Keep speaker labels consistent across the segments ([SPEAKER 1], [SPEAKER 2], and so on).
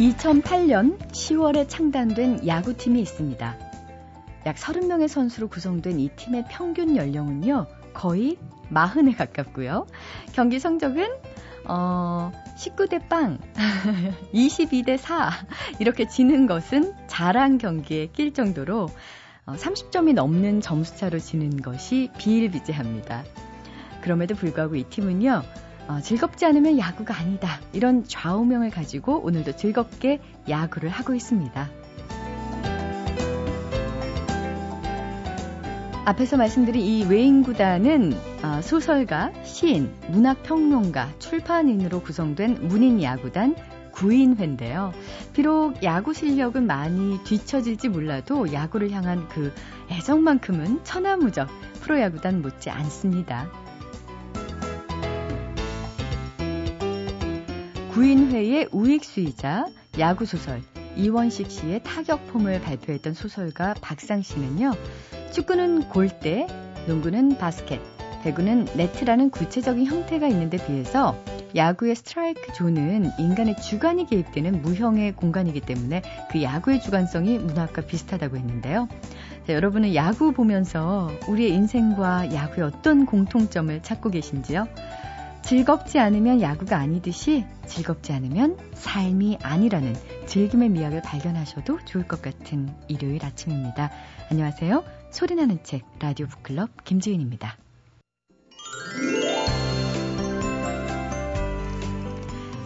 [SPEAKER 1] 2008년 10월에 창단된 야구팀이 있습니다. 약 30명의 선수로 구성된 이 팀의 평균 연령은요, 거의 40에 가깝고요. 경기 성적은 어, 19대 빵, 22대 4 이렇게 지는 것은 자랑 경기에 낄 정도로 30점이 어, 넘는 점수차로 지는 것이 비일비재합니다. 그럼에도 불구하고 이 팀은요, 어, 즐겁지 않으면 야구가 아니다. 이런 좌우명을 가지고 오늘도 즐겁게 야구를 하고 있습니다. 앞에서 말씀드린 이 외인구단은 어, 소설가, 시인, 문학평론가, 출판인으로 구성된 문인 야구단 구인회인데요. 비록 야구 실력은 많이 뒤처질지 몰라도 야구를 향한 그 애정만큼은 천하무적 프로야구단 못지 않습니다. 구인회의 우익수이자 야구소설 이원식 씨의 타격폼을 발표했던 소설가 박상 씨는요. 축구는 골대, 농구는 바스켓, 배구는 네트라는 구체적인 형태가 있는데 비해서 야구의 스트라이크 존은 인간의 주관이 개입되는 무형의 공간이기 때문에 그 야구의 주관성이 문학과 비슷하다고 했는데요. 자, 여러분은 야구 보면서 우리의 인생과 야구의 어떤 공통점을 찾고 계신지요? 즐겁지 않으면 야구가 아니듯이 즐겁지 않으면 삶이 아니라는 즐김의 미학을 발견하셔도 좋을 것 같은 일요일 아침입니다. 안녕하세요. 소리나는 책 라디오 북클럽 김지은입니다.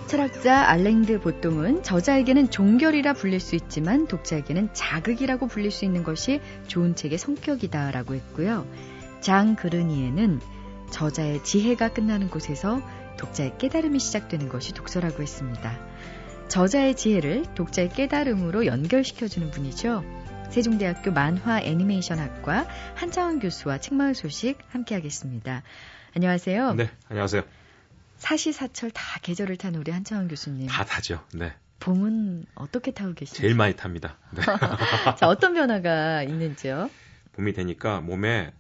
[SPEAKER 1] 철학자 알랭드 보통은 저자에게는 종결이라 불릴 수 있지만 독자에게는 자극이라고 불릴 수 있는 것이 좋은 책의 성격이다라고 했고요. 장 그르니에는 저자의 지혜가 끝나는 곳에서 독자의 깨달음이 시작되는 것이 독서라고 했습니다. 저자의 지혜를 독자의 깨달음으로 연결시켜주는 분이죠. 세종대학교 만화 애니메이션학과 한창원 교수와 책마을 소식 함께하겠습니다. 안녕하세요.
[SPEAKER 2] 네, 안녕하세요.
[SPEAKER 1] 사시사철 다 계절을 탄 우리 한창원 교수님.
[SPEAKER 2] 다 타죠. 네.
[SPEAKER 1] 봄은 어떻게 타고 계시죠?
[SPEAKER 2] 제일 많이 탑니다. 네.
[SPEAKER 1] 자, 어떤 변화가 있는지요?
[SPEAKER 2] 봄이 되니까 몸에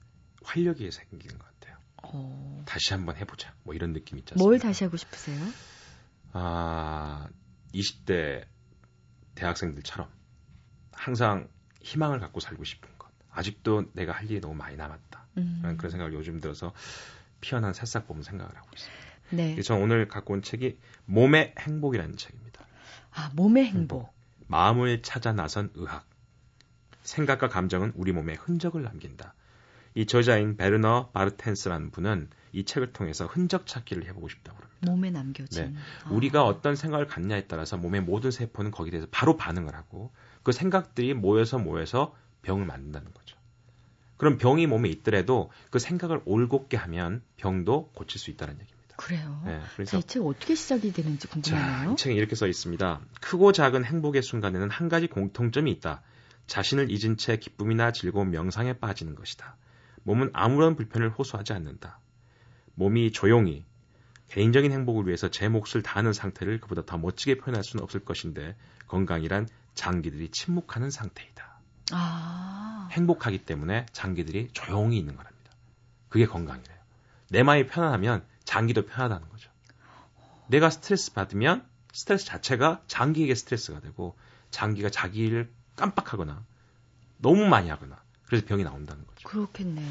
[SPEAKER 2] 활력이 생기는 것 같아요. 어... 다시 한번 해보자. 뭐 이런 느낌 않습니까?
[SPEAKER 1] 뭘 다시 하고 싶으세요?
[SPEAKER 2] 아, 20대 대학생들처럼 항상 희망을 갖고 살고 싶은 것. 아직도 내가 할 일이 너무 많이 남았다. 음. 그런 생각을 요즘 들어서 피어난 새싹 봄 생각을 하고 있습니다. 네. 저는 오늘 갖고 온 책이 몸의 행복이라는 책입니다.
[SPEAKER 1] 아, 몸의 행복. 행복.
[SPEAKER 2] 마음을 찾아 나선 의학. 생각과 감정은 우리 몸에 흔적을 남긴다. 이 저자인 베르너 바르텐스라는 분은 이 책을 통해서 흔적 찾기를 해보고 싶다고 합니다.
[SPEAKER 1] 몸에 남겨진. 네.
[SPEAKER 2] 아. 우리가 어떤 생각을 갖냐에 따라서 몸의 모든 세포는 거기에 대해서 바로 반응을 하고 그 생각들이 모여서 모여서 병을 만든다는 거죠. 그럼 병이 몸에 있더라도 그 생각을 올곧게 하면 병도 고칠 수 있다는 얘기입니다.
[SPEAKER 1] 그래요. 네, 그래서 이책 어떻게 시작이 되는지 궁금하네요.
[SPEAKER 2] 자, 이 책에 이렇게 써 있습니다. 크고 작은 행복의 순간에는 한 가지 공통점이 있다. 자신을 잊은 채 기쁨이나 즐거운 명상에 빠지는 것이다. 몸은 아무런 불편을 호소하지 않는다. 몸이 조용히 개인적인 행복을 위해서 제 몫을 다하는 상태를 그보다 더 멋지게 표현할 수는 없을 것인데 건강이란 장기들이 침묵하는 상태이다. 아. 행복하기 때문에 장기들이 조용히 있는 거랍니다. 그게 건강이래요. 내 마음이 편안하면 장기도 편하다는 거죠. 내가 스트레스 받으면 스트레스 자체가 장기에게 스트레스가 되고 장기가 자기를 깜빡하거나 너무 많이 하거나 그래서 병이 나온다는 거죠.
[SPEAKER 1] 그렇겠네요.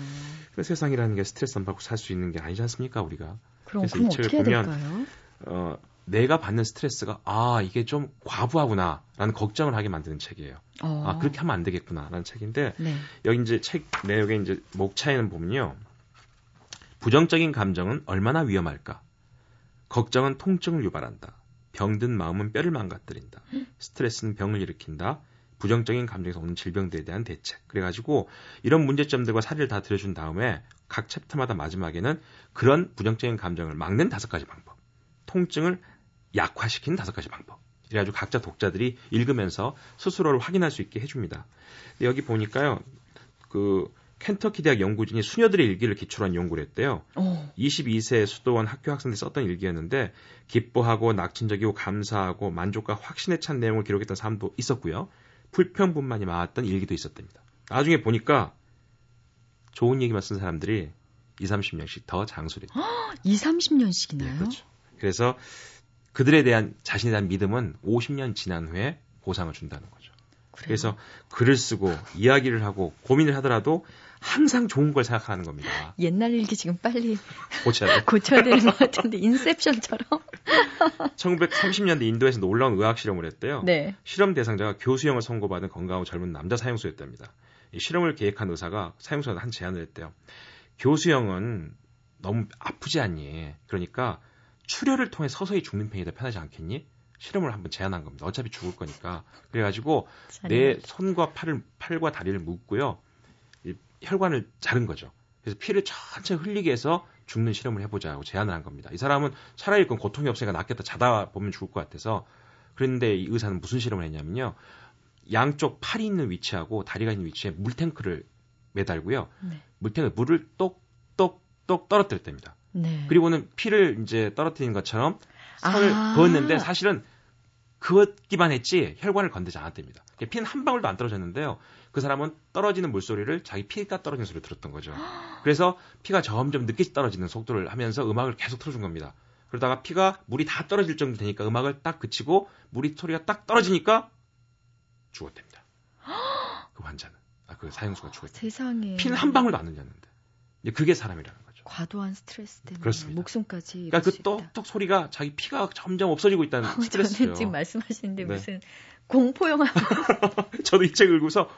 [SPEAKER 2] 그래서 세상이라는 게 스트레스 안 받고 살 수 있는 게 아니지 않습니까 우리가?
[SPEAKER 1] 그럼, 그래서 이 책을 보면 될까요?
[SPEAKER 2] 어, 내가 받는 스트레스가 아 이게 좀 과부하구나라는 걱정을 하게 만드는 책이에요. 어. 아 그렇게 하면 안 되겠구나라는 책인데 네. 여기 이제 책 내용에 이제 목차에는 보면요 부정적인 감정은 얼마나 위험할까? 걱정은 통증을 유발한다. 병든 마음은 뼈를 망가뜨린다. 스트레스는 병을 일으킨다. 부정적인 감정에서 오는 질병들에 대한 대책. 그래가지고 이런 문제점들과 사례를 다 들어준 다음에 각 챕터마다 마지막에는 그런 부정적인 감정을 막는 다섯 가지 방법. 통증을 약화시키는 다섯 가지 방법. 그래가지고 각자 독자들이 읽으면서 스스로를 확인할 수 있게 해줍니다. 여기 보니까요, 그 켄터키 대학 연구진이 수녀들의 일기를 기초로 한 연구를 했대요. 오. 어. 22세 수도원 학교 학생들이 썼던 일기였는데 기뻐하고 낙천적이고 감사하고 만족과 확신에 찬 내용을 기록했던 사람도 있었고요. 불평분만이 많았던 일기도 있었답니다. 나중에 보니까 좋은 얘기만 쓴 사람들이 2, 30년씩 더 장수를 했다.
[SPEAKER 1] 2, 30년씩이나요?
[SPEAKER 2] 네, 그렇죠. 그래서 그들에 대한 자신에 대한 믿음은 50년 지난 후에 보상을 준다는 거죠. 그래요? 그래서 글을 쓰고 이야기를 하고 고민을 하더라도 항상 좋은 걸 생각하는 겁니다.
[SPEAKER 1] 옛날 일기 지금 빨리
[SPEAKER 2] 고쳐야 돼.
[SPEAKER 1] 고쳐야 되는 것 같은데 인셉션처럼.
[SPEAKER 2] 1930년대 인도에서 놀라운 의학 실험을 했대요.
[SPEAKER 1] 네.
[SPEAKER 2] 실험 대상자가 교수형을 선고받은 건강하고 젊은 남자 사용수였답니다. 이 실험을 계획한 의사가 사용수한테 한 제안을 했대요. 교수형은 너무 아프지 않니? 그러니까 출혈을 통해 서서히 죽는 편이 더 편하지 않겠니? 실험을 한번 제안한 겁니다. 어차피 죽을 거니까. 그래가지고 내 손과 팔을 팔과 다리를 묶고요. 혈관을 자른 거죠. 그래서 피를 천천히 흘리게 해서 죽는 실험을 해보자고 제안을 한 겁니다. 이 사람은 차라리 그건 고통이 없으니까 낫겠다 자다 보면 죽을 것 같아서 그런데 이 의사는 무슨 실험을 했냐면요. 양쪽 팔이 있는 위치하고 다리가 있는 위치에 물탱크를 매달고요. 네. 물탱크 물을 똑똑똑 떨어뜨렸답니다. 네. 그리고는 피를 이제 떨어뜨리는 것처럼 선을 아~ 그었는데 사실은 그었기만 했지 혈관을 건드지 않았답니다. 피는 한 방울도 안 떨어졌는데요. 그 사람은 떨어지는 물소리를 자기 피가 떨어지는 소리를 들었던 거죠. 그래서 피가 점점 늦게 떨어지는 속도를 하면서 음악을 계속 틀어준 겁니다. 그러다가 피가 물이 다 떨어질 정도 되니까 음악을 딱 그치고 물이 소리가 딱 떨어지니까 죽었답니다. 그 환자는 아, 그 사형수가 죽었다.
[SPEAKER 1] 세상에
[SPEAKER 2] 피는 한 방울도 안 흘렸는데 그게 사람이라는
[SPEAKER 1] 과도한 스트레스 때문에
[SPEAKER 2] 그렇습니다.
[SPEAKER 1] 목숨까지
[SPEAKER 2] 그러니까 그 똑똑 소리가 자기 피가 점점 없어지고 있다는 어, 스트레스죠.
[SPEAKER 1] 저는 지금 말씀하시는데 네. 무슨 공포 영화
[SPEAKER 2] 저도 이 책을 읽고서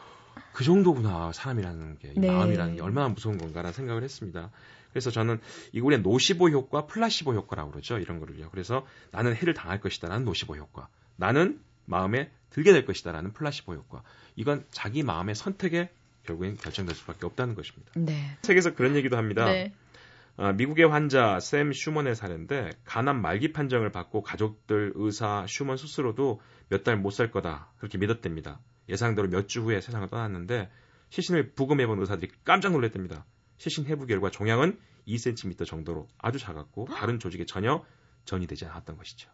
[SPEAKER 2] 그 정도구나 사람이라는 게 네. 마음이라는 게 얼마나 무서운 건가라는 생각을 했습니다. 그래서 저는 이거의 노시보 효과, 플라시보 효과라고 그러죠. 이런 거를요. 그래서 나는 해를 당할 것이다라는 노시보 효과. 나는 마음에 들게 될 것이다라는 플라시보 효과. 이건 자기 마음의 선택에 결국엔 결정될 수밖에 없다는 것입니다.
[SPEAKER 1] 네.
[SPEAKER 2] 책에서 그런 얘기도 합니다. 네. 어, 미국의 환자 샘 슈먼의 사례인데 간암 말기 판정을 받고 가족들, 의사, 슈먼 스스로도 몇 달 못 살 거다 그렇게 믿었답니다. 예상대로 몇 주 후에 세상을 떠났는데 시신을 부검해본 의사들이 깜짝 놀랐답니다. 시신 해부 결과 종양은 2cm 정도로 아주 작았고 다른 조직에 전혀 전이 되지 않았던 것이죠.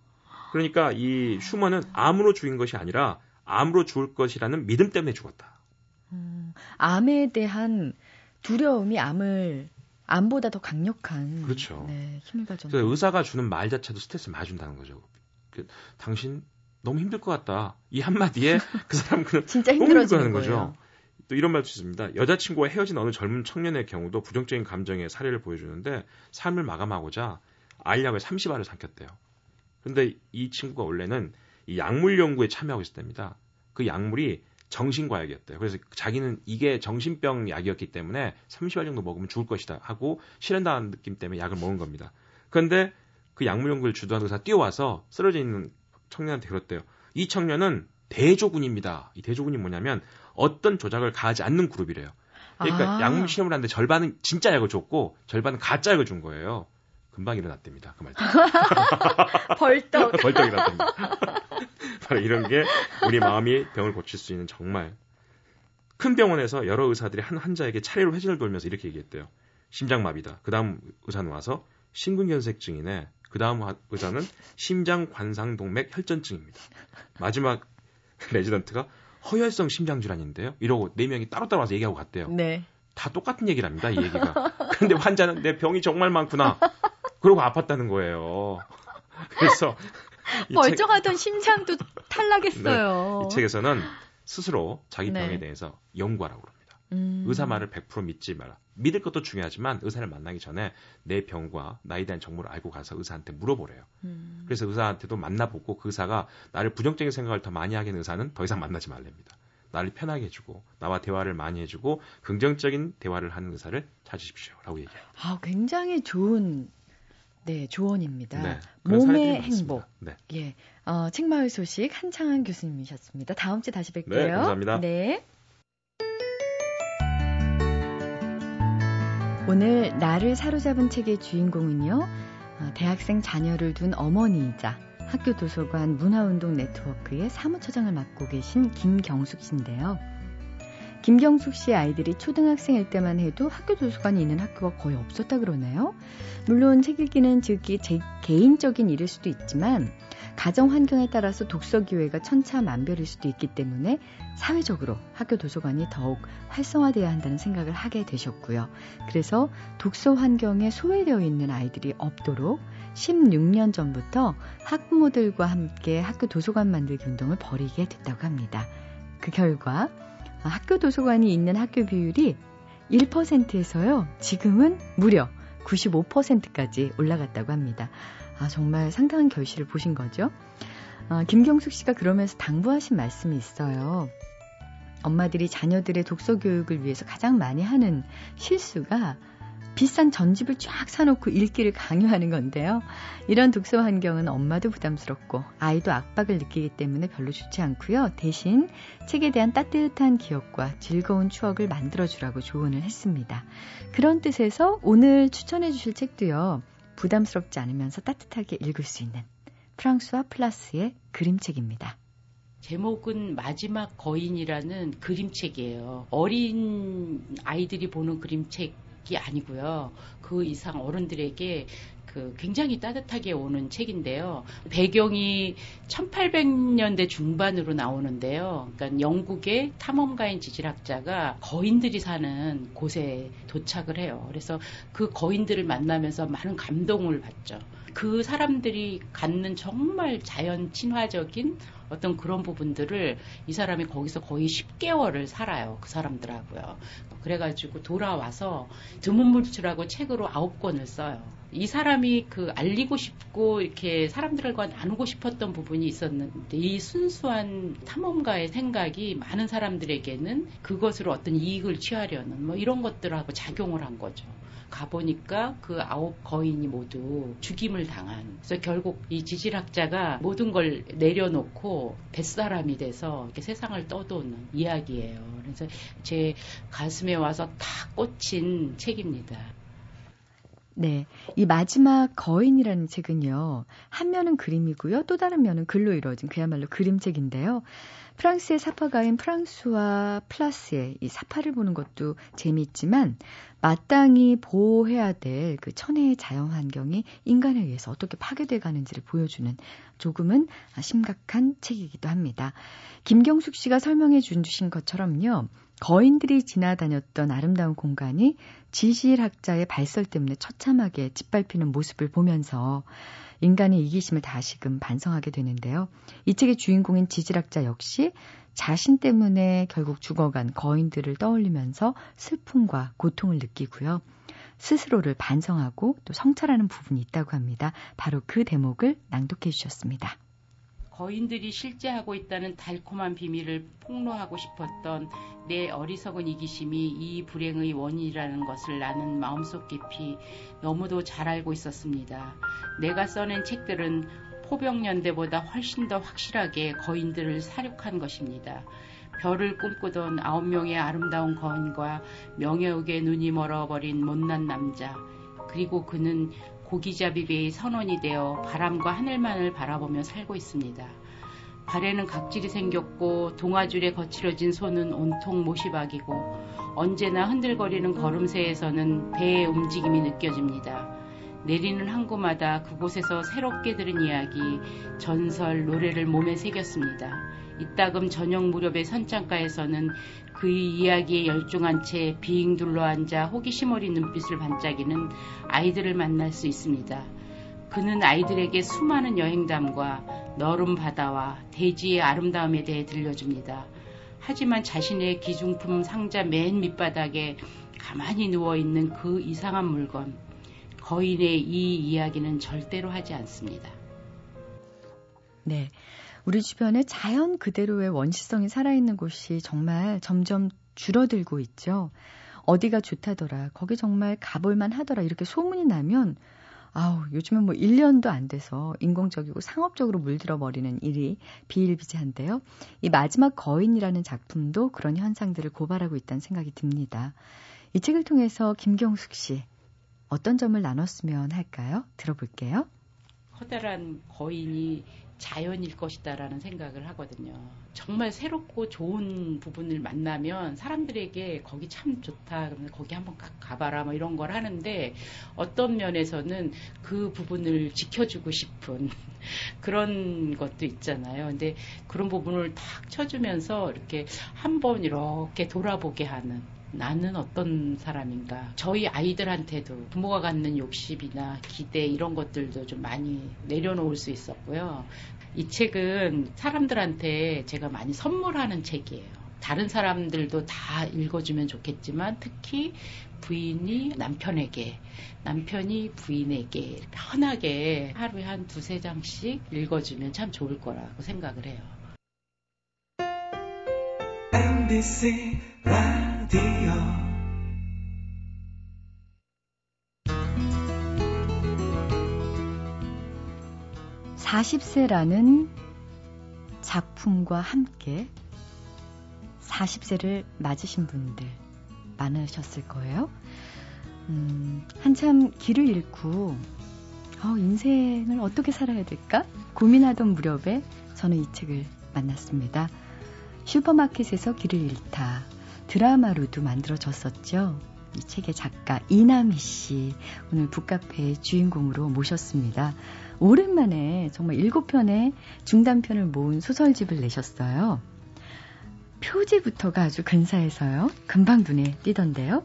[SPEAKER 2] 그러니까 이 슈먼은 암으로 죽인 것이 아니라 암으로 죽을 것이라는 믿음 때문에 죽었다.
[SPEAKER 1] 음, 암에 대한 두려움이 암을 암보다 더 강력한
[SPEAKER 2] 그렇죠.
[SPEAKER 1] 네, 힘을 가졌
[SPEAKER 2] 의사가 주는 말 자체도 스트레스를 많이 준다는 거죠. 그, 당신 너무 힘들 것 같다. 이 한마디에 그 사람 그냥
[SPEAKER 1] 진짜 힘들어지는 거죠.
[SPEAKER 2] 또 이런 말도 있습니다. 여자친구와 헤어진 어느 젊은 청년의 경우도 부정적인 감정의 사례를 보여주는데 삶을 마감하고자 알약을 30알을 삼켰대요. 그런데 이 친구가 원래는 이 약물 연구에 참여하고 있었답니다. 그 약물이 정신과약이었대요. 그래서 자기는 이게 정신병 약이었기 때문에 30알 정도 먹으면 죽을 것이다 하고 실현당한 느낌 때문에 약을 먹은 겁니다. 그런데 그 약물 연구를 주도한 의사 뛰어와서 쓰러져 있는 청년한테 그랬대요. 이 청년은 대조군입니다. 이 대조군이 뭐냐면 어떤 조작을 가하지 않는 그룹이래요. 그러니까 아. 약물 실험을 하는데 절반은 진짜 약을 줬고 절반은 가짜 약을 준 거예요. 금방 일어났답니다. 그 말.
[SPEAKER 1] 벌떡.
[SPEAKER 2] 벌떡 일어났답니다. 바로 이런 게 우리 마음이 병을 고칠 수 있는 정말 큰 병원에서 여러 의사들이 한 환자에게 차례로 회전을 돌면서 이렇게 얘기했대요. 심장마비다. 그 다음 의사는 와서 심근경색증이네. 그 다음 의사는 심장관상동맥 혈전증입니다. 마지막 레지던트가 허혈성 심장질환인데요. 이러고 네 명이 따로따로 와서 얘기하고 갔대요.
[SPEAKER 1] 네.
[SPEAKER 2] 다 똑같은 얘기를 합니다. 이 얘기가. 그런데 환자는 내 병이 정말 많구나. 그러고 아팠다는 거예요. 그래서
[SPEAKER 1] 멀쩡하던 책... 심장도 탈락했어요.
[SPEAKER 2] 네, 이 책에서는 스스로 자기 병에 네. 대해서 연구하라고 그럽니다. 음... 의사 말을 100% 믿지 마라. 믿을 것도 중요하지만 의사를 만나기 전에 내 병과 나에 대한 정보를 알고 가서 의사한테 물어보래요. 음... 그래서 의사한테도 만나보고 그 의사가 나를 부정적인 생각을 더 많이 하게 하는 의사는 더 이상 만나지 말랍니다. 나를 편하게 해주고 나와 대화를 많이 해주고 긍정적인 대화를 하는 의사를 찾으십시오라고 얘기합니다.
[SPEAKER 1] 아, 굉장히 좋은 네, 조언입니다. 네, 몸의 행복. 네. 예. 어, 책마을 소식 한창한 교수님이셨습니다. 다음 주에 다시 뵐게요. 네,
[SPEAKER 2] 감사합니다.
[SPEAKER 1] 네. 오늘 나를 사로잡은 책의 주인공은요. 어, 대학생 자녀를 둔 어머니이자 학교 도서관 문화운동 네트워크의 사무처장을 맡고 계신 김경숙 씨인데요. 김경숙 씨 아이들이 초등학생일 때만 해도 학교 도서관이 있는 학교가 거의 없었다 그러네요. 물론 책 읽기는 즉기 제 개인적인 일일 수도 있지만 가정 환경에 따라서 독서 기회가 천차만별일 수도 있기 때문에 사회적으로 학교 도서관이 더욱 활성화돼야 한다는 생각을 하게 되셨고요. 그래서 독서 환경에 소외되어 있는 아이들이 없도록 16년 전부터 학부모들과 함께 학교 도서관 만들기 운동을 벌이게 됐다고 합니다. 그 결과 학교 도서관이 있는 학교 비율이 1%에서요, 지금은 무려 95%까지 올라갔다고 합니다. 아, 정말 상당한 결실을 보신 거죠? 아, 김경숙 씨가 그러면서 당부하신 말씀이 있어요. 엄마들이 자녀들의 독서 교육을 위해서 가장 많이 하는 실수가 비싼 전집을 쫙 사놓고 읽기를 강요하는 건데요. 이런 독서 환경은 엄마도 부담스럽고 아이도 압박을 느끼기 때문에 별로 좋지 않고요. 대신 책에 대한 따뜻한 기억과 즐거운 추억을 만들어주라고 조언을 했습니다. 그런 뜻에서 오늘 추천해 주실 책도요. 부담스럽지 않으면서 따뜻하게 읽을 수 있는 프랑스와 플라스의 그림책입니다.
[SPEAKER 3] 제목은 마지막 거인이라는 그림책이에요. 어린 아이들이 보는 그림책 이 아니고요. 그 이상 어른들에게 그 굉장히 따뜻하게 오는 책인데요. 배경이 1800년대 중반으로 나오는데요. 그러니까 영국의 탐험가인 지질학자가 거인들이 사는 곳에 도착을 해요. 그래서 그 거인들을 만나면서 많은 감동을 받죠. 그 사람들이 갖는 정말 자연 친화적인 어떤 그런 부분들을 이 사람이 거기서 거의 10개월을 살아요. 그 사람들하고요. 그래가지고 돌아와서 드문물출하고 책으로 아홉 권을 써요. 이 사람이 그 알리고 싶고 이렇게 사람들과 나누고 싶었던 부분이 있었는데 이 순수한 탐험가의 생각이 많은 사람들에게는 그것으로 어떤 이익을 취하려는 뭐 이런 것들하고 작용을 한 거죠. 가보니까 그 아홉 거인이 모두 죽임을 당한. 그래서 결국 이 지질학자가 모든 걸 내려놓고 뱃사람이 돼서 이렇게 세상을 떠도는 이야기예요. 그래서 제 가슴에 와서 다 꽂힌 책입니다.
[SPEAKER 1] 네. 이 마지막 거인이라는 책은요. 한 면은 그림이고요. 또 다른 면은 글로 이루어진 그야말로 그림책인데요. 프랑스의 사파가인 프랑스와 플라스의 이 사파를 보는 것도 재미있지만 마땅히 보호해야 될 그 천혜의 자연 환경이 인간에 의해서 어떻게 파괴돼 가는지를 보여주는 조금은 심각한 책이기도 합니다. 김경숙 씨가 설명해 주신 것처럼요. 거인들이 지나다녔던 아름다운 공간이 지질학자의 발설 때문에 처참하게 짓밟히는 모습을 보면서 인간의 이기심을 다시금 반성하게 되는데요. 이 책의 주인공인 지질학자 역시 자신 때문에 결국 죽어간 거인들을 떠올리면서 슬픔과 고통을 느끼고요. 스스로를 반성하고 또 성찰하는 부분이 있다고 합니다. 바로 그 대목을 낭독해 주셨습니다.
[SPEAKER 3] 거인들이 실제 하고 있다는 달콤한 비밀을 폭로하고 싶었던 내 어리석은 이기심이 이 불행의 원인이라는 것을 나는 마음속 깊이 너무도 잘 알고 있었습니다. 내가 써낸 책들은 포병연대보다 훨씬 더 확실하게 거인들을 사륙한 것입니다. 별을 꿈꾸던 아홉 명의 아름다운 거인과 명예욕에 눈이 멀어버린 못난 남자, 그리고 그는 고기잡이배의 선원이 되어 바람과 하늘만을 바라보며 살고 있습니다. 발에는 각질이 생겼고 동아줄에 거칠어진 손은 온통 모시박이고 언제나 흔들거리는 걸음새에서는 배의 움직임이 느껴집니다. 내리는 항구마다 그곳에서 새롭게 들은 이야기, 전설, 노래를 몸에 새겼습니다. 이따금 저녁 무렵의 선창가에서는 그의 이야기에 열중한 채 비잉 둘러앉아 호기심 어린 눈빛을 반짝이는 아이들을 만날 수 있습니다. 그는 아이들에게 수많은 여행담과 너른 바다와 대지의 아름다움에 대해 들려줍니다. 하지만 자신의 기중품 상자 맨 밑바닥에 가만히 누워있는 그 이상한 물건, 거인의 이 이야기는 절대로 하지 않습니다.
[SPEAKER 1] 네. 우리 주변에 자연 그대로의 원시성이 살아있는 곳이 정말 점점 줄어들고 있죠. 어디가 좋다더라, 거기 정말 가볼만 하더라, 이렇게 소문이 나면, 아우, 요즘은 뭐 1년도 안 돼서 인공적이고 상업적으로 물들어 버리는 일이 비일비재한데요. 이 마지막 거인이라는 작품도 그런 현상들을 고발하고 있다는 생각이 듭니다. 이 책을 통해서 김경숙 씨, 어떤 점을 나눴으면 할까요? 들어볼게요.
[SPEAKER 3] 커다란 거인이 자연일 것이다라는 생각을 하거든요. 정말 새롭고 좋은 부분을 만나면 사람들에게 거기 참 좋다 그러면 거기 한번 가봐라 뭐 이런 걸 하는데 어떤 면에서는 그 부분을 지켜주고 싶은 그런 것도 있잖아요. 근데 그런 부분을 탁 쳐주면서 이렇게 한번 이렇게 돌아보게 하는 나는 어떤 사람인가. 저희 아이들한테도 부모가 갖는 욕심이나 기대 이런 것들도 좀 많이 내려놓을 수 있었고요. 이 책은 사람들한테 제가 많이 선물하는 책이에요. 다른 사람들도 다 읽어주면 좋겠지만 특히 부인이 남편에게, 남편이 부인에게 편하게 하루에 한 두세 장씩 읽어주면 참 좋을 거라고 생각을 해요. MBC 라디오 40세라는 작품과 함께 40세를 맞으신 분들 많으셨을 거예요. 음, 한참 길을 잃고 어, 인생을 어떻게 살아야 될까 고민하던 무렵에 저는 이 책을 만났습니다. 슈퍼마켓에서 길을 잃다 드라마로도 만들어졌었죠. 이 책의 작가 이남희 씨 오늘 북카페의 주인공으로 모셨습니다. 오랜만에 정말 일곱 편의 중단편을 모은 소설집을 내셨어요. 표지부터가 아주 근사해서요. 금방 눈에 띄던데요.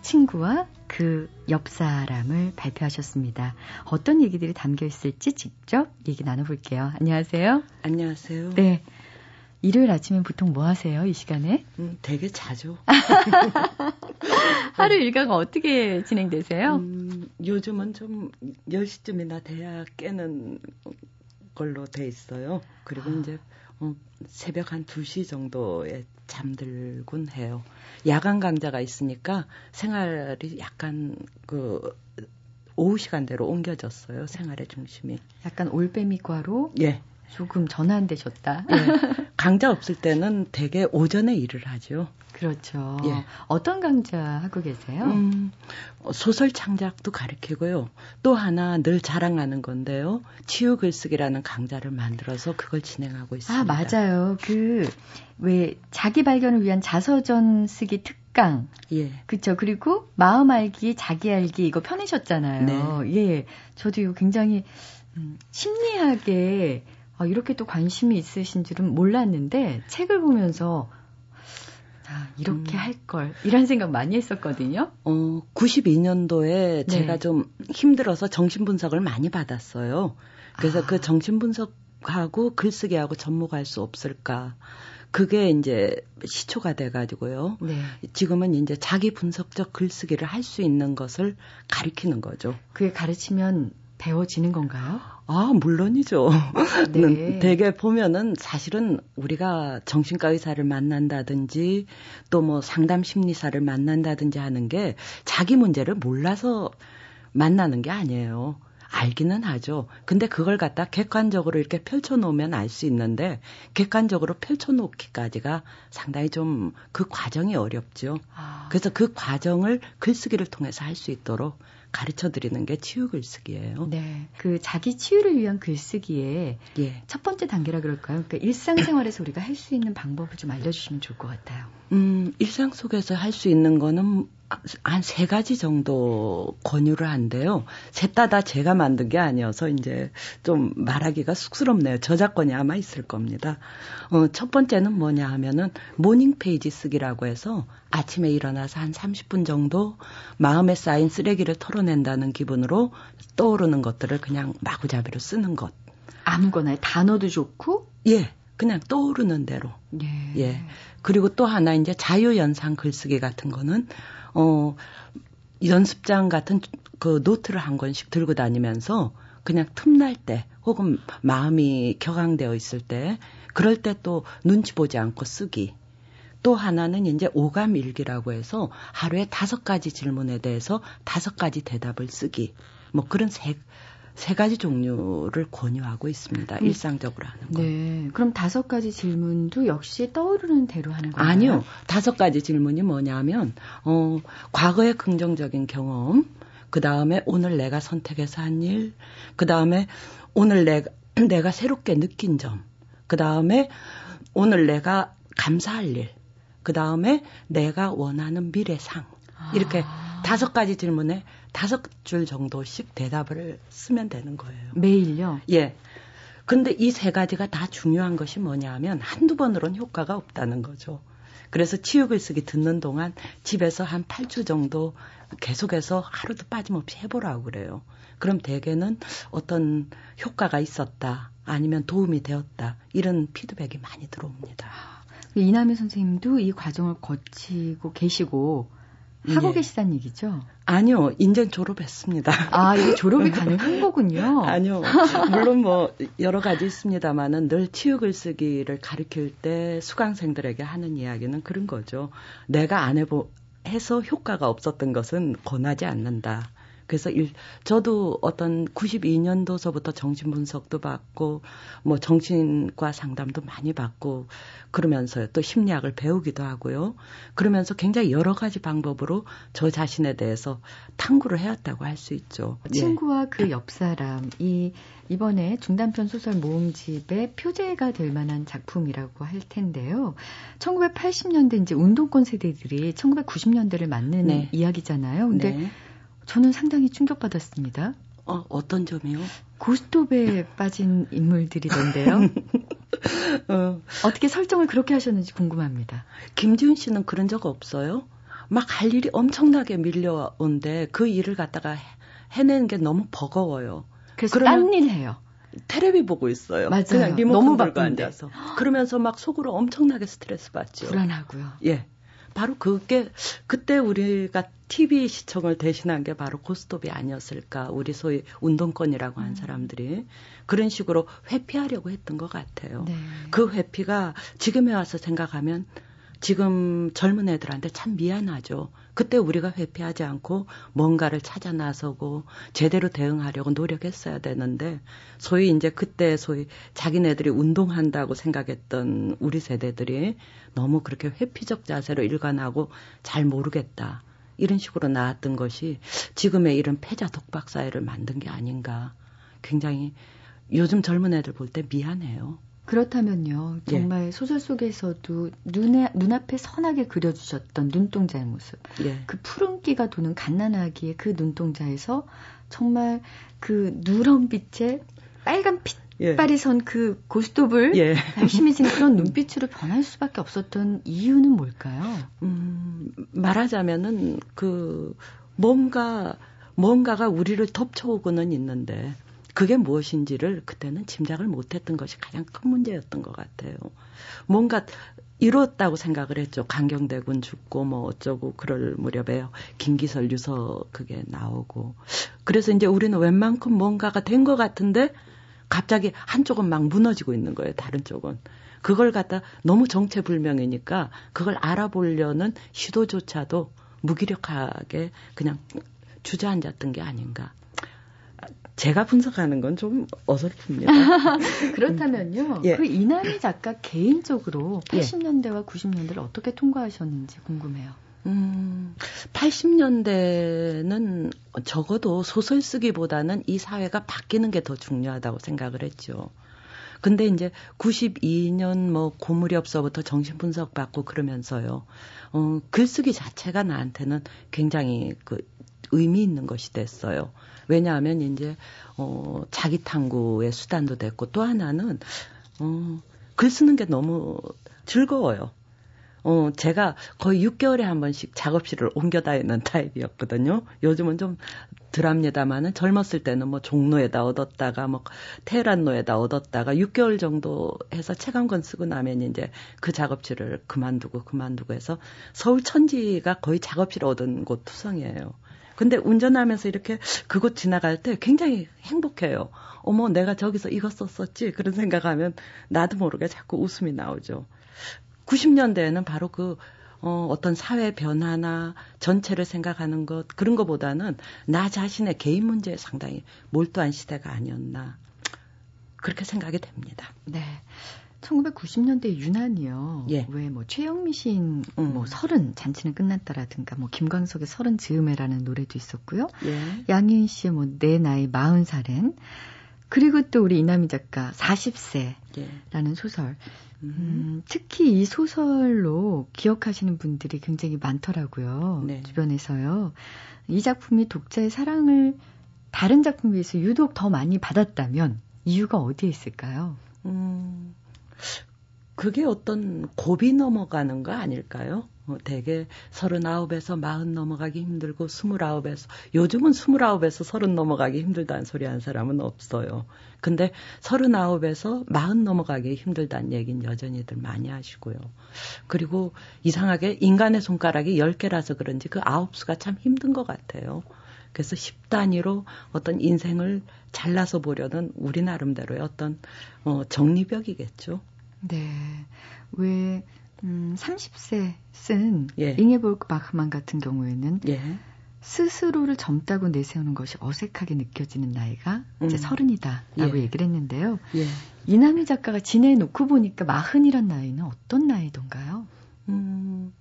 [SPEAKER 3] 친구와 그 옆 사람을 발표하셨습니다. 어떤 얘기들이 담겨 있을지 직접 얘기 나눠볼게요. 안녕하세요.
[SPEAKER 4] 안녕하세요.
[SPEAKER 1] 네. 일요일 아침엔 보통 뭐 하세요, 이 시간에?
[SPEAKER 4] 음, 되게 자주.
[SPEAKER 1] 하루 일과가 어떻게 진행되세요? 음,
[SPEAKER 4] 요즘은 좀 10시쯤이나 돼야 깨는 걸로 돼 있어요. 그리고 아. 이제 어, 새벽 한 2시 정도에 잠들곤 해요. 야간 강좌가 있으니까 생활이 약간 그 오후 시간대로 옮겨졌어요. 생활의 중심이.
[SPEAKER 1] 약간 올빼미과로
[SPEAKER 4] 예.
[SPEAKER 1] 조금 전환되셨다. 예.
[SPEAKER 4] 강좌 없을 때는 대개 오전에 일을 하죠.
[SPEAKER 1] 그렇죠. 예. 어떤 강좌 하고 계세요?
[SPEAKER 4] 음, 소설 창작도 가르치고요. 또 하나 늘 자랑하는 건데요. 치유 글쓰기라는 강좌를 만들어서 그걸 진행하고 있습니다.
[SPEAKER 1] 아, 맞아요. 그, 왜, 자기 발견을 위한 자서전 쓰기 특강. 예. 그쵸. 그리고 마음 알기, 자기 알기, 이거 편이셨잖아요. 네. 예. 저도 이거 굉장히, 음, 심리학에 아, 이렇게 또 관심이 있으신 줄은 몰랐는데 책을 보면서 아, 이렇게 음. 할걸. 이런 생각 많이 했었거든요.
[SPEAKER 4] 어, 92년도에 네. 제가 좀 힘들어서 정신 분석을 많이 받았어요. 그래서 아. 그 정신 분석하고 글쓰기하고 접목할 수 없을까. 그게 이제 시초가 돼가지고요. 네. 지금은 이제 자기 분석적 글쓰기를 할 수 있는 것을 가리키는 거죠.
[SPEAKER 1] 그게 가르치면 배워지는 건가요?
[SPEAKER 4] 아, 물론이죠. 네. 대개 보면은 사실은 우리가 정신과 의사를 만난다든지 또 뭐 상담 심리사를 만난다든지 하는 게 자기 문제를 몰라서 만나는 게 아니에요. 알기는 하죠. 근데 그걸 갖다 객관적으로 이렇게 펼쳐놓으면 알 수 있는데 객관적으로 펼쳐놓기까지가 상당히 좀 그 과정이 어렵죠. 아. 그래서 그 과정을 글쓰기를 통해서 할 수 있도록 가르쳐 드리는 게 치유 글쓰기예요.
[SPEAKER 1] 네. 그 자기 치유를 위한 글쓰기에 예. 첫 번째 단계라 그럴까요? 그러니까 일상생활에서 우리가 할 수 있는 방법을 좀 알려 주시면 좋을 것 같아요.
[SPEAKER 4] 음, 일상 속에서 할 수 있는 거는 한 세 가지 정도 권유를 한데요. 셋다 다 제가 만든 게 아니어서 이제 좀 말하기가 쑥스럽네요. 저작권이 아마 있을 겁니다. 어, 첫 번째는 뭐냐 하면은 morning page 쓰기라고 해서 아침에 일어나서 한 30분 정도 마음에 쌓인 쓰레기를 털어낸다는 기분으로 떠오르는 것들을 그냥 마구잡이로 쓰는 것.
[SPEAKER 1] 아무거나 단어도 좋고?
[SPEAKER 4] 예. 그냥 떠오르는 대로. 예. 예. 그리고 또 하나 이제 자유연상 글쓰기 같은 거는 어 연습장 같은 그 노트를 한 권씩 들고 다니면서 그냥 틈날 때 혹은 마음이 격앙되어 있을 때 그럴 때 또 눈치 보지 않고 쓰기. 또 하나는 이제 오감 일기라고 해서 하루에 다섯 가지 질문에 대해서 다섯 가지 대답을 쓰기. 뭐 그런 세, 세 가지 종류를 권유하고 있습니다. 음. 일상적으로 하는 거.
[SPEAKER 1] 네. 그럼 다섯 가지 질문도 역시 떠오르는 대로 하는 건가요?
[SPEAKER 4] 아니요. 다섯 가지 질문이 뭐냐면 어 과거의 긍정적인 경험, 그 다음에 오늘 내가 선택해서 한 일, 그 다음에 오늘 내가 내가 새롭게 느낀 점, 그 다음에 오늘 내가 감사할 일, 그 다음에 내가 원하는 미래상. 이렇게 아. 다섯 가지 질문에 다섯 줄 정도씩 대답을 쓰면 되는 거예요.
[SPEAKER 1] 매일요?
[SPEAKER 4] 예. 근데 이 세 가지가 다 중요한 것이 뭐냐 하면 한두 번으로는 효과가 없다는 거죠. 그래서 치유글 쓰기 듣는 동안 집에서 한 8주 정도 계속해서 하루도 빠짐없이 해보라고 그래요. 그럼 대개는 어떤 효과가 있었다, 아니면 도움이 되었다, 이런 피드백이 많이 들어옵니다.
[SPEAKER 1] 이남희 선생님도 이 과정을 거치고 계시고 하고 예. 계시다는 얘기죠?
[SPEAKER 4] 아니요, 인전 졸업했습니다.
[SPEAKER 1] 아, 이게 졸업이 가능한 거군요.
[SPEAKER 4] 아니요. 물론 뭐 여러 가지 있습니다만은 늘 치유 글쓰기를 가르칠 때 수강생들에게 하는 이야기는 그런 거죠. 내가 안 해보 해서 효과가 없었던 것은 권하지 않는다. 그래서 일, 저도 어떤 92년도서부터 정신 분석도 받고 뭐 정신과 상담도 많이 받고 그러면서 또 심리학을 배우기도 하고요. 그러면서 굉장히 여러 가지 방법으로 저 자신에 대해서 탐구를 해왔다고 할 수 있죠.
[SPEAKER 1] 친구와 예. 그 그옆 사람 이 이번에 중단편 소설 모음집의 표제가 될 만한 작품이라고 할 텐데요. 1980년대 이제 운동권 세대들이 1990년대를 맞는 네. 이야기잖아요. 근데 네. 저는 상당히 충격받았습니다.
[SPEAKER 4] 어, 어떤 점이요?
[SPEAKER 1] 고스톱에 빠진 인물들이던데요. 어. 어떻게 설정을 그렇게 하셨는지 궁금합니다.
[SPEAKER 4] 김지훈 씨는 그런 적 없어요? 막 할 일이 엄청나게 밀려온데 그 일을 갖다가 해내는 게 너무 버거워요.
[SPEAKER 1] 그래서 딴 일 해요.
[SPEAKER 4] 테레비 보고 있어요.
[SPEAKER 1] 맞아요. 그냥 리모컨 너무 바쁘 앉아서.
[SPEAKER 4] 그러면서 막 속으로 엄청나게 스트레스 받죠.
[SPEAKER 1] 불안하고요.
[SPEAKER 4] 예. 바로 그게 그때 우리가 TV 시청을 대신한 게 바로 고스톱이 아니었을까. 우리 소위 운동권이라고 한 음. 사람들이 그런 식으로 회피하려고 했던 것 같아요. 네. 그 회피가 지금에 와서 생각하면 지금 젊은 애들한테 참 미안하죠. 그때 우리가 회피하지 않고 뭔가를 찾아 나서고 제대로 대응하려고 노력했어야 되는데 소위 이제 그때 소위 자기네들이 운동한다고 생각했던 우리 세대들이 너무 그렇게 회피적 자세로 일관하고 잘 모르겠다. 이런 식으로 나왔던 것이 지금의 이런 패자 독박 사회를 만든 게 아닌가. 굉장히 요즘 젊은 애들 볼 때 미안해요.
[SPEAKER 1] 그렇다면요. 예. 정말 예. 소설 속에서도 눈에 눈앞에 선하게 그려주셨던 눈동자의 모습. 예. 그 푸른기가 도는 갓난아기의 그 눈동자에서 정말 그 누런 빛에 빨간 빛발이 예. 선그 고스톱을 예. 열심히 지는 그런 눈빛으로 변할 수밖에 없었던 이유는 뭘까요?
[SPEAKER 4] 음, 말하자면은 그 뭔가 뭔가가 우리를 덮쳐오고는 있는데 그게 무엇인지를 그때는 짐작을 못했던 것이 가장 큰 문제였던 것 같아요. 뭔가 이뤘다고 생각을 했죠. 강경대군 죽고 뭐 어쩌고 그럴 무렵에 김기설 유서 그게 나오고 그래서 이제 우리는 웬만큼 뭔가가 된 것 같은데 갑자기 한쪽은 막 무너지고 있는 거예요. 다른 쪽은. 그걸 갖다 너무 정체불명이니까 그걸 알아보려는 시도조차도 무기력하게 그냥 주저앉았던 게 아닌가. 제가 분석하는 건 좀 어설픕니다.
[SPEAKER 1] 그렇다면요. 예. 그 이남희 작가 개인적으로 80년대와 90년대를 어떻게 통과하셨는지 궁금해요. 음,
[SPEAKER 4] 80년대는 적어도 소설 쓰기보다는 이 사회가 바뀌는 게 더 중요하다고 생각을 했죠. 근데 이제 92년 뭐 고무렵서부터 정신분석 받고 그러면서요. 어, 글쓰기 자체가 나한테는 굉장히 그 의미 있는 것이 됐어요. 왜냐하면 이제 어 자기 탐구의 수단도 됐고 또 하나는 어글 쓰는 게 너무 즐거워요. 어, 제가 거의 6개월에 한 번씩 작업실을 옮겨 다니는 타입이었거든요. 요즘은 좀 덜합니다만은 젊었을 때는 뭐 종로에다 얻었다가 뭐 테란로에다 얻었다가 6개월 정도 해서 책 한 권 쓰고 나면 이제 그 작업실을 그만두고 그만두고 해서 서울 천지가 거의 작업실 얻은 곳 투성이에요. 근데 운전하면서 이렇게 그곳 지나갈 때 굉장히 행복해요. 어머, 내가 저기서 이거 썼었지? 그런 생각하면 나도 모르게 자꾸 웃음이 나오죠. 90년대에는 바로 그, 어, 어떤 사회 변화나 전체를 생각하는 것, 그런 것보다는 나 자신의 개인 문제에 상당히 몰두한 시대가 아니었나. 그렇게 생각이 됩니다.
[SPEAKER 1] 네. 1990년대 유난이요. 예. 왜뭐 최영미 시인 음. 뭐 서른 잔치는 끝났다라든가 뭐 김광석의 서른 즈음에라는 노래도 있었고요. 예. 양희은 씨의 뭐 내 나이 마흔 살엔 그리고 또 우리 이남희 작가 40세라는 예. 소설. 음. 음, 특히 이 소설로 기억하시는 분들이 굉장히 많더라고요. 네. 주변에서요. 이 작품이 독자의 사랑을 다른 작품에 비해서 유독 더 많이 받았다면 이유가 어디에 있을까요? 음,
[SPEAKER 4] 그게 어떤 고비 넘어가는 거 아닐까요? 어, 대개 서른아홉에서 마흔 넘어가기 힘들고 스물아홉에서 요즘은 스물아홉에서 서른 넘어가기 힘들다는 소리 한 사람은 없어요. 근데 서른아홉에서 마흔 넘어가기 힘들다는 얘기는 여전히들 많이 하시고요. 그리고 이상하게 인간의 손가락이 열개라서 그런지 그 아홉 수가 참 힘든 것 같아요. 그래서 10단위로 어떤 인생을 잘라서 보려는 우리 나름대로의 어떤 어, 정리벽이겠죠.
[SPEAKER 1] 네. 왜 음, 30세 쓴 예. 잉에볼크 바흐만 같은 경우에는 예. 스스로를 젊다고 내세우는 것이 어색하게 느껴지는 나이가 음. 이제 서른이다라고 예. 얘기를 했는데요. 예. 이남희 작가가 지내놓고 보니까 마흔이란 나이는 어떤 나이던가요? 음,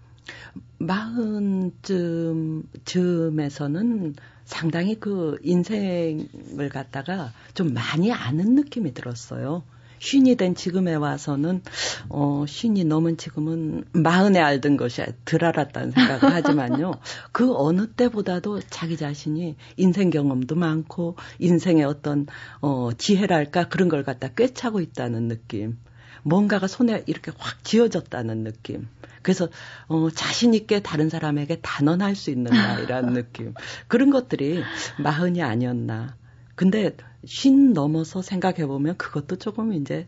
[SPEAKER 4] 마흔쯤 쯤에서는 상당히 그 인생을 갖다가 좀 많이 아는 느낌이 들었어요. 쉰이 된 지금에 와서는 어 쉰이 넘은 지금은 마흔에 알던 것이 덜 알았다는 생각을 하지만요. 그 어느 때보다도 자기 자신이 인생 경험도 많고 인생의 어떤 어 지혜랄까 그런 걸 갖다 꿰차고 있다는 느낌. 뭔가가 손에 이렇게 확 쥐어졌다는 느낌. 그래서 어 자신 있게 다른 사람에게 단언할 수 있는 나이라는 느낌. 그런 것들이 마흔이 아니었나. 근데 쉰 넘어서 생각해 보면 그것도 조금 이제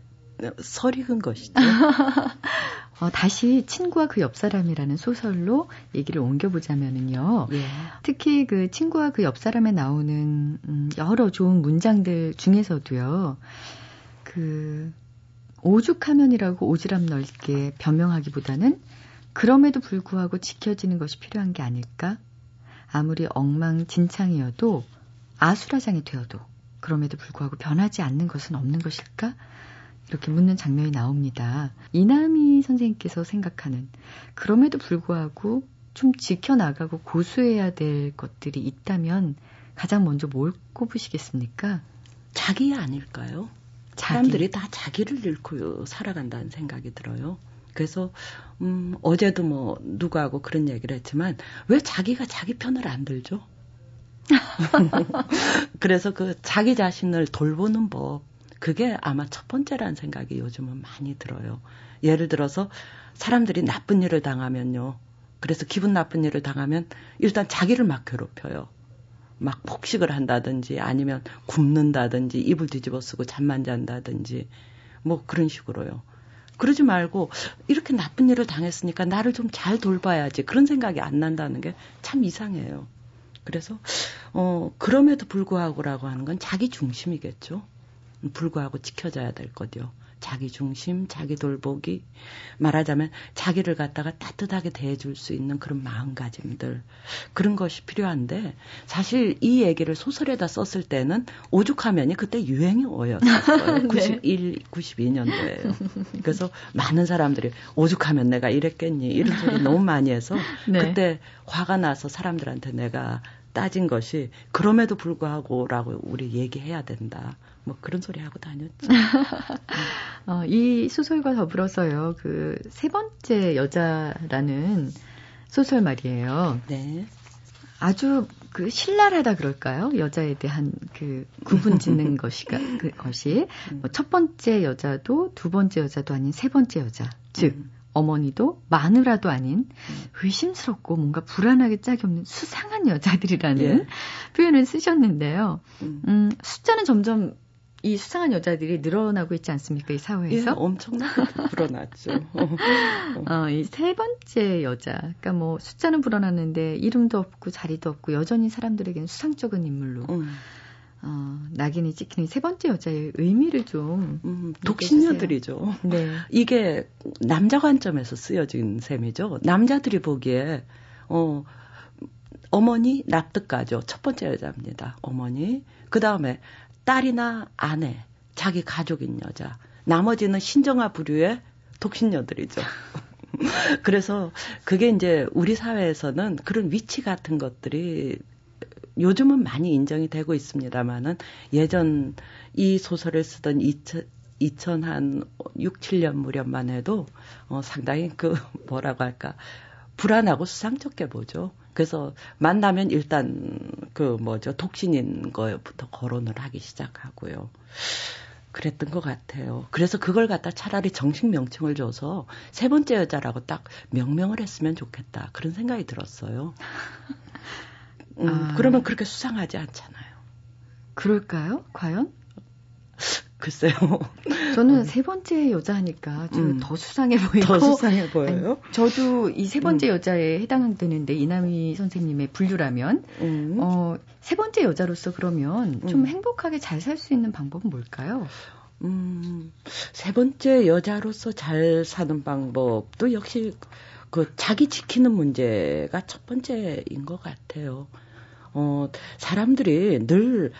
[SPEAKER 4] 설익은 것이죠.
[SPEAKER 1] 어, 다시 친구와 그 옆 사람이라는 소설로 얘기를 옮겨보자면은요. 예. 특히 그 친구와 그 옆 사람에 나오는 음, 여러 좋은 문장들 중에서도요. 그 오죽하면이라고 오지랖 넓게 변명하기보다는 그럼에도 불구하고 지켜지는 것이 필요한 게 아닐까? 아무리 엉망진창이어도 아수라장이 되어도 그럼에도 불구하고 변하지 않는 것은 없는 것일까? 이렇게 묻는 장면이 나옵니다. 이남희 선생님께서 생각하는 그럼에도 불구하고 좀 지켜나가고 고수해야 될 것들이 있다면 가장 먼저 뭘 꼽으시겠습니까?
[SPEAKER 4] 자기 아닐까요? 사람들이 다 자기를 잃고 살아간다는 생각이 들어요. 그래서 음 어제도 뭐 누구하고 그런 얘기를 했지만 왜 자기가 자기 편을 안 들죠? 그래서 그 자기 자신을 돌보는 법, 그게 아마 첫 번째라는 생각이 요즘은 많이 들어요. 예를 들어서 사람들이 나쁜 일을 당하면요. 그래서 기분 나쁜 일을 당하면 일단 자기를 막 괴롭혀요. 막 폭식을 한다든지 아니면 굶는다든지 이불 뒤집어 쓰고 잠만 잔다든지 뭐 그런 식으로요. 그러지 말고 이렇게 나쁜 일을 당했으니까 나를 좀 잘 돌봐야지 그런 생각이 안 난다는 게 참 이상해요. 그래서 어 그럼에도 불구하고라고 하는 건 자기 중심이겠죠. 불구하고 지켜져야 될 거죠. 자기 중심, 자기 돌보기, 말하자면 자기를 갖다가 따뜻하게 대해줄 수 있는 그런 마음가짐들, 그런 것이 필요한데, 사실 이 얘기를 소설에다 썼을 때는 오죽하면이 그때 유행어였어요. 네. 91, 92년도에요. 그래서 많은 사람들이 오죽하면 내가 이랬겠니? 이런 소리 너무 많이 해서, 네. 그때 화가 나서 사람들한테 내가 따진 것이 그럼에도 불구하고라고 우리 얘기해야 된다. 뭐 그런 소리 하고 다녔죠.
[SPEAKER 1] 어, 이 소설과 더불어서요. 그 세 번째 여자라는 소설 말이에요. 네. 아주 그 신랄하다 그럴까요? 여자에 대한 그 구분 짓는 것이가 그 것이 뭐 첫 번째 여자도 두 번째 여자도 아닌 세 번째 여자. 즉 음. 어머니도 마누라도 아닌 의심스럽고 뭔가 불안하게 짝이 없는 수상한 여자들이라는 예. 표현을 쓰셨는데요. 음. 음, 숫자는 점점 이 수상한 여자들이 늘어나고 있지 않습니까? 이 사회에서? 예,
[SPEAKER 4] 엄청나게 불어났죠.
[SPEAKER 1] 어, 이 세 번째 여자. 그러니까 뭐 숫자는 불어났는데 이름도 없고 자리도 없고 여전히 사람들에게는 수상적인 인물로 음. 어, 낙인이 찍히는 세 번째 여자의 의미를 좀 음,
[SPEAKER 4] 독신녀들이죠. 네. 이게 남자 관점에서 쓰여진 셈이죠. 남자들이 보기에 어 어머니 납득가죠. 첫 번째 여자입니다. 어머니. 그 다음에 딸이나 아내, 자기 가족인 여자. 나머지는 신정아 부류의 독신녀들이죠. 그래서 그게 이제 우리 사회에서는 그런 위치 같은 것들이 요즘은 많이 인정이 되고 있습니다만은 예전 이 소설을 쓰던 2000, 2000한 6, 7년 무렵만 해도 어, 상당히 그 뭐라고 할까 불안하고 수상쩍게 보죠. 그래서 만나면 일단 그 뭐죠 독신인 거부터 거론을 하기 시작하고요. 그랬던 것 같아요. 그래서 그걸 갖다 차라리 정식 명칭을 줘서 세 번째 여자라고 딱 명명을 했으면 좋겠다. 그런 생각이 들었어요. 음, 아. 그러면 그렇게 수상하지 않잖아요.
[SPEAKER 1] 그럴까요? 과연?
[SPEAKER 4] 글쎄요.
[SPEAKER 1] 저는 음. 세 번째 여자니까 좀 음. 더 수상해 보이고
[SPEAKER 4] 더 수상해 보여요.
[SPEAKER 1] 아니, 저도 이 세 번째 음. 여자에 해당되는데 이남희 선생님의 분류라면 음. 어, 세 번째 여자로서 그러면 좀 음. 행복하게 잘 살 수 있는 방법은 뭘까요?
[SPEAKER 4] 음, 세 번째 여자로서 잘 사는 방법도 역시 그 자기 지키는 문제가 첫 번째인 것 같아요. 어, 사람들이 늘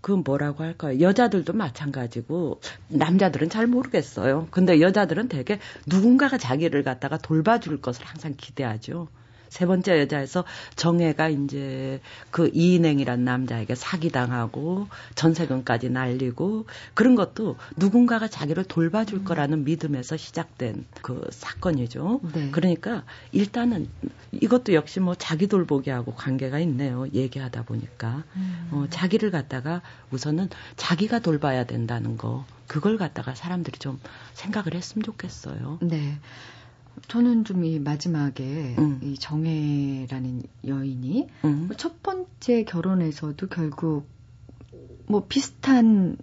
[SPEAKER 4] 그 뭐라고 할까요? 여자들도 마찬가지고 남자들은 잘 모르겠어요. 근데 여자들은 되게 누군가가 자기를 갖다가 돌봐줄 것을 항상 기대하죠. 세 번째 여자에서 정혜가 이제 그 이인행이란 남자에게 사기당하고 전세금까지 날리고 그런 것도 누군가가 자기를 돌봐줄 음. 거라는 믿음에서 시작된 그 사건이죠. 네. 그러니까 일단은 이것도 역시 뭐 자기 돌보기하고 관계가 있네요. 얘기하다 보니까 음. 어, 자기를 갖다가 우선은 자기가 돌봐야 된다는 거 그걸 갖다가 사람들이 좀 생각을 했으면 좋겠어요.
[SPEAKER 1] 네. 저는 좀 이 마지막에 음. 이 정혜라는 여인이 음. 첫 번째 결혼에서도 결국 뭐 비슷한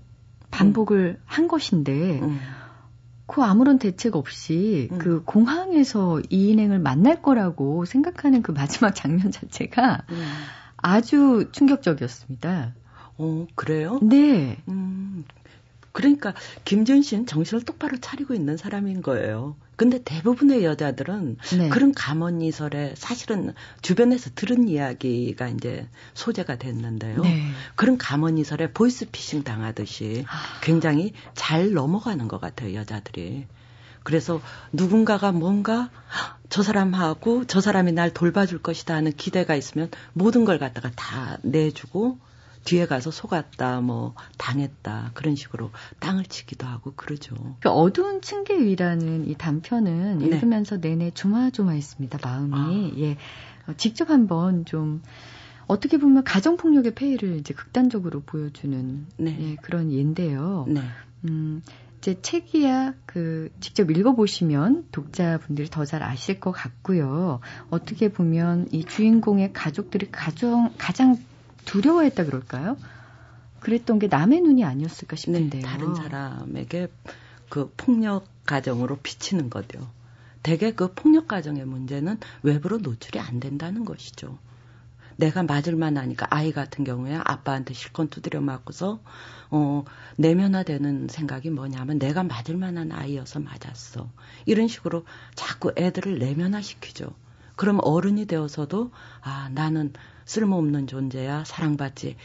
[SPEAKER 1] 반복을 음. 한 것인데 음. 그 아무런 대책 없이 음. 그 공항에서 이 인행을 만날 거라고 생각하는 그 마지막 장면 자체가 음. 아주 충격적이었습니다.
[SPEAKER 4] 어, 그래요?
[SPEAKER 1] 네.
[SPEAKER 4] 그러니까 김지은 씨는 정신을 똑바로 차리고 있는 사람인 거예요. 근데 대부분의 여자들은 네. 그런 감언이설에 사실은 주변에서 들은 이야기가 이제 소재가 됐는데요. 네. 그런 감언이설에 보이스피싱 당하듯이 아. 굉장히 잘 넘어가는 것 같아요, 여자들이. 그래서 누군가가 뭔가 저 사람하고 저 사람이 날 돌봐줄 것이다 하는 기대가 있으면 모든 걸 갖다가 다 내주고 뒤에 가서 속았다, 뭐 당했다 그런 식으로 땅을 치기도 하고 그러죠.
[SPEAKER 1] 그 어두운 층계 위라는 이 단편은 네. 읽으면서 내내 조마조마했습니다. 마음이 아. 예 어, 직접 한번 좀 어떻게 보면 가정 폭력의 폐해를 이제 극단적으로 보여주는 네. 예, 그런 예인데요. 네. 음. 제 책이야 그 직접 읽어보시면 독자분들이 더 잘 아실 것 같고요. 어떻게 보면 이 주인공의 가족들이 가정 가장 두려워했다 그럴까요? 그랬던 게 남의 눈이 아니었을까 싶은데요.
[SPEAKER 4] 네, 다른 사람에게 그 폭력 가정으로 비치는 거죠. 대개 그 폭력 가정의 문제는 외부로 노출이 안 된다는 것이죠. 내가 맞을 만 하니까 아이 같은 경우에 아빠한테 실컷 두드려 맞고서 어 내면화되는 생각이 뭐냐면 내가 맞을 만한 아이여서 맞았어. 이런 식으로 자꾸 애들을 내면화시키죠. 그럼 어른이 되어서도 아 나는 쓸모없는 존재야, 사랑받지,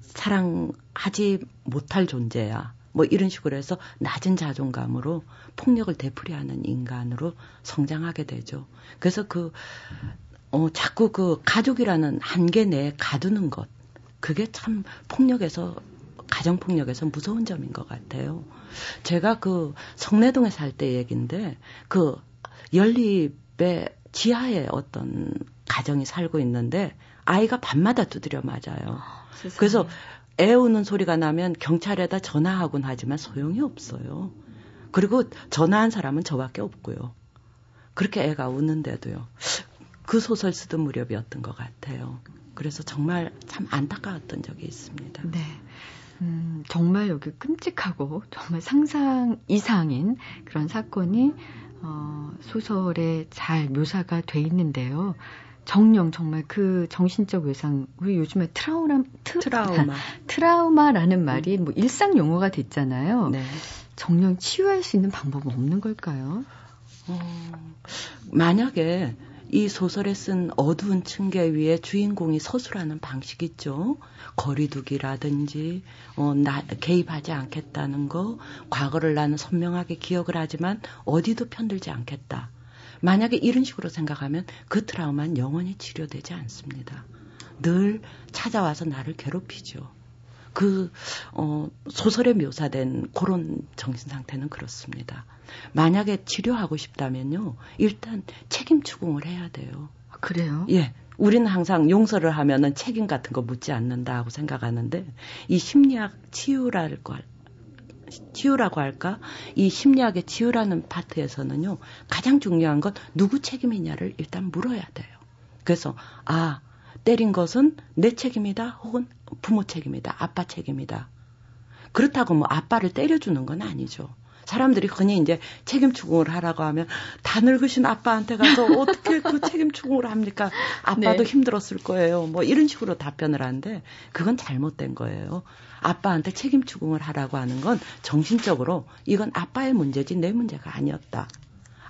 [SPEAKER 4] 사랑하지 못할 존재야. 뭐 이런 식으로 해서 낮은 자존감으로 폭력을 되풀이하는 인간으로 성장하게 되죠. 그래서 그, 어, 자꾸 그 가족이라는 한계 내에 가두는 것. 그게 참 폭력에서, 가정폭력에서 무서운 점인 것 같아요. 제가 그 성내동에 살 때 얘기인데, 그 연립의 지하에 어떤 가정이 살고 있는데, 아이가 밤마다 두드려 맞아요. 세상에. 그래서 애 우는 소리가 나면 경찰에다 전화하곤 하지만 소용이 없어요. 그리고 전화한 사람은 저밖에 없고요. 그렇게 애가 우는데도요. 그 소설 쓰던 무렵이었던 것 같아요. 그래서 정말 참 안타까웠던 적이 있습니다.
[SPEAKER 1] 네. 음, 정말 여기 끔찍하고 정말 상상 이상인 그런 사건이 어, 소설에 잘 묘사가 돼 있는데요. 정령 정말 그 정신적 외상 우리 요즘에 트라우마
[SPEAKER 4] 트, 트라우마
[SPEAKER 1] 트라우마라는 말이 뭐 일상 용어가 됐잖아요. 네. 정령 치유할 수 있는 방법은 없는 걸까요? 어,
[SPEAKER 4] 만약에 이 소설에 쓴 어두운 층계 위에 주인공이 서술하는 방식 있죠. 거리두기라든지 어, 나, 개입하지 않겠다는 거, 과거를 나는 선명하게 기억을 하지만 어디도 편들지 않겠다. 만약에 이런 식으로 생각하면 그 트라우마는 영원히 치료되지 않습니다. 늘 찾아와서 나를 괴롭히죠. 그, 어, 소설에 묘사된 그런 정신 상태는 그렇습니다. 만약에 치료하고 싶다면요, 일단 책임 추궁을 해야 돼요.
[SPEAKER 1] 아, 그래요?
[SPEAKER 4] 예. 우리는 항상 용서를 하면은 책임 같은 거 묻지 않는다고 생각하는데 이 심리학 치유랄 거 치유라고 할까? 이 심리학의 치유라는 파트에서는요, 가장 중요한 건 누구 책임이냐를 일단 물어야 돼요. 그래서, 아, 때린 것은 내 책임이다, 혹은 부모 책임이다, 아빠 책임이다. 그렇다고 뭐 아빠를 때려주는 건 아니죠. 사람들이 흔히 이제 책임 추궁을 하라고 하면 다 늙으신 아빠한테 가서 어떻게 그 책임 추궁을 합니까? 아빠도 네. 힘들었을 거예요. 뭐 이런 식으로 답변을 하는데 그건 잘못된 거예요. 아빠한테 책임 추궁을 하라고 하는 건 정신적으로 이건 아빠의 문제지 내 문제가 아니었다.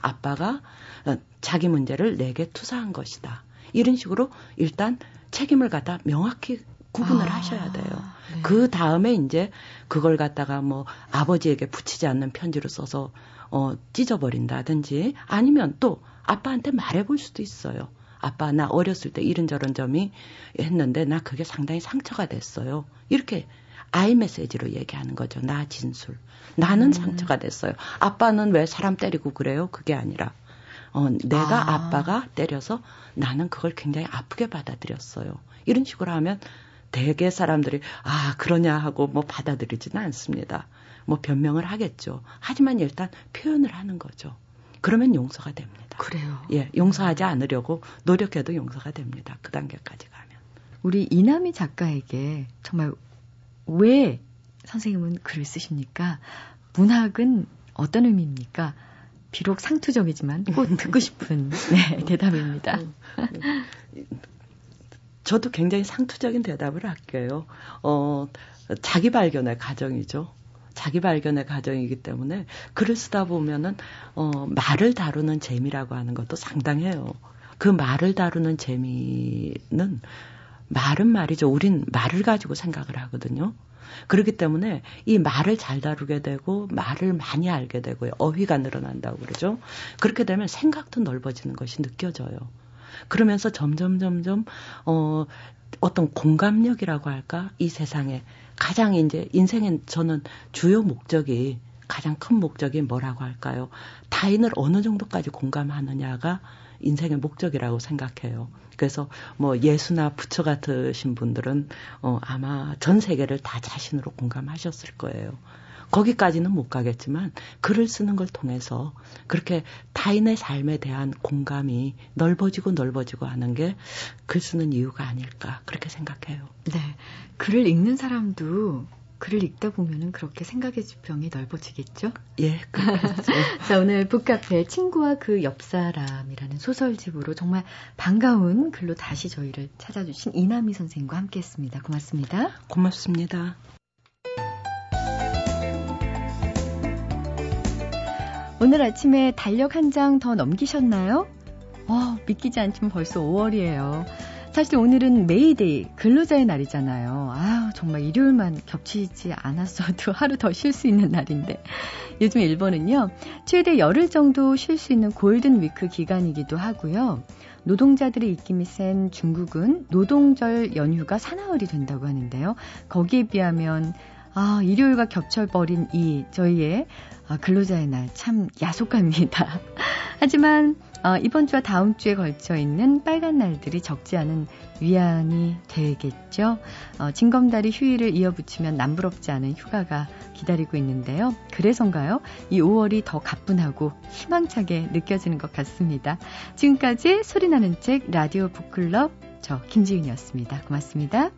[SPEAKER 4] 아빠가 어, 자기 문제를 내게 투사한 것이다. 이런 식으로 일단 책임을 갖다 명확히 구분을 아, 하셔야 돼요. 네. 그 다음에 이제 그걸 갖다가 뭐 아버지에게 붙이지 않는 편지로 써서 어 찢어버린다든지 아니면 또 아빠한테 말해볼 수도 있어요. 아빠 나 어렸을 때 이런저런 점이 했는데 나 그게 상당히 상처가 됐어요. 이렇게 아이 메시지로 얘기하는 거죠. 나 진술. 나는 음. 상처가 됐어요. 아빠는 왜 사람 때리고 그래요? 그게 아니라 어, 내가 아. 아빠가 때려서 나는 그걸 굉장히 아프게 받아들였어요. 이런 식으로 하면 대개 사람들이 아 그러냐 하고 뭐 받아들이지는 않습니다. 뭐 변명을 하겠죠. 하지만 일단 표현을 하는 거죠. 그러면 용서가 됩니다.
[SPEAKER 1] 그래요.
[SPEAKER 4] 예, 용서하지 않으려고 노력해도 용서가 됩니다. 그 단계까지 가면.
[SPEAKER 1] 우리 이남희 작가에게 정말 왜 선생님은 글을 쓰십니까? 문학은 어떤 의미입니까? 비록 상투적이지만 꼭 듣고 싶은 네, 대답입니다.
[SPEAKER 4] 저도 굉장히 상투적인 대답을 할게요. 어, 자기 발견의 과정이죠. 자기 발견의 과정이기 때문에 글을 쓰다 보면은 어, 말을 다루는 재미라고 하는 것도 상당해요. 그 말을 다루는 재미는 말은 말이죠. 우린 말을 가지고 생각을 하거든요. 그렇기 때문에 이 말을 잘 다루게 되고 말을 많이 알게 되고요. 어휘가 늘어난다고 그러죠. 그렇게 되면 생각도 넓어지는 것이 느껴져요. 그러면서 점점 점점 어 어떤 공감력이라고 할까 이 세상에 가장 이제 인생엔 저는 주요 목적이 가장 큰 목적이 뭐라고 할까요? 타인을 어느 정도까지 공감하느냐가 인생의 목적이라고 생각해요. 그래서 뭐 예수나 부처 같으신 분들은 어 아마 전 세계를 다 자신으로 공감하셨을 거예요. 거기까지는 못 가겠지만 글을 쓰는 걸 통해서 그렇게 타인의 삶에 대한 공감이 넓어지고 넓어지고 하는 게 글 쓰는 이유가 아닐까 그렇게 생각해요.
[SPEAKER 1] 네. 글을 읽는 사람도 글을 읽다 보면은 그렇게 생각의 지평이 넓어지겠죠?
[SPEAKER 4] 예, 그렇죠.
[SPEAKER 1] 자, 오늘 북카페 친구와 그 옆사람이라는 소설집으로 정말 반가운 글로 다시 저희를 찾아주신 이남희 선생과 함께 했습니다. 고맙습니다.
[SPEAKER 4] 고맙습니다.
[SPEAKER 1] 오늘 아침에 달력 한 장 더 넘기셨나요? 어, 믿기지 않지만 벌써 5월이에요. 사실 오늘은 메이데이, 근로자의 날이잖아요. 아 정말 일요일만 겹치지 않았어도 하루 더 쉴 수 있는 날인데. 요즘 일본은요, 최대 열흘 정도 쉴 수 있는 골든 위크 기간이기도 하고요. 노동자들의 입김이 센 중국은 노동절 연휴가 사나흘이 된다고 하는데요. 거기에 비하면 아, 일요일과 겹쳐버린 이 저희의 아, 근로자의 날 참 야속합니다. 하지만 어, 이번 주와 다음 주에 걸쳐 있는 빨간 날들이 적지 않은 위안이 되겠죠. 어, 징검다리 휴일을 이어붙이면 남부럽지 않은 휴가가 기다리고 있는데요. 그래서인가요? 이 5월이 더 가뿐하고 희망차게 느껴지는 것 같습니다. 지금까지 소리나는 책 라디오 북클럽 저 김지윤이었습니다. 고맙습니다.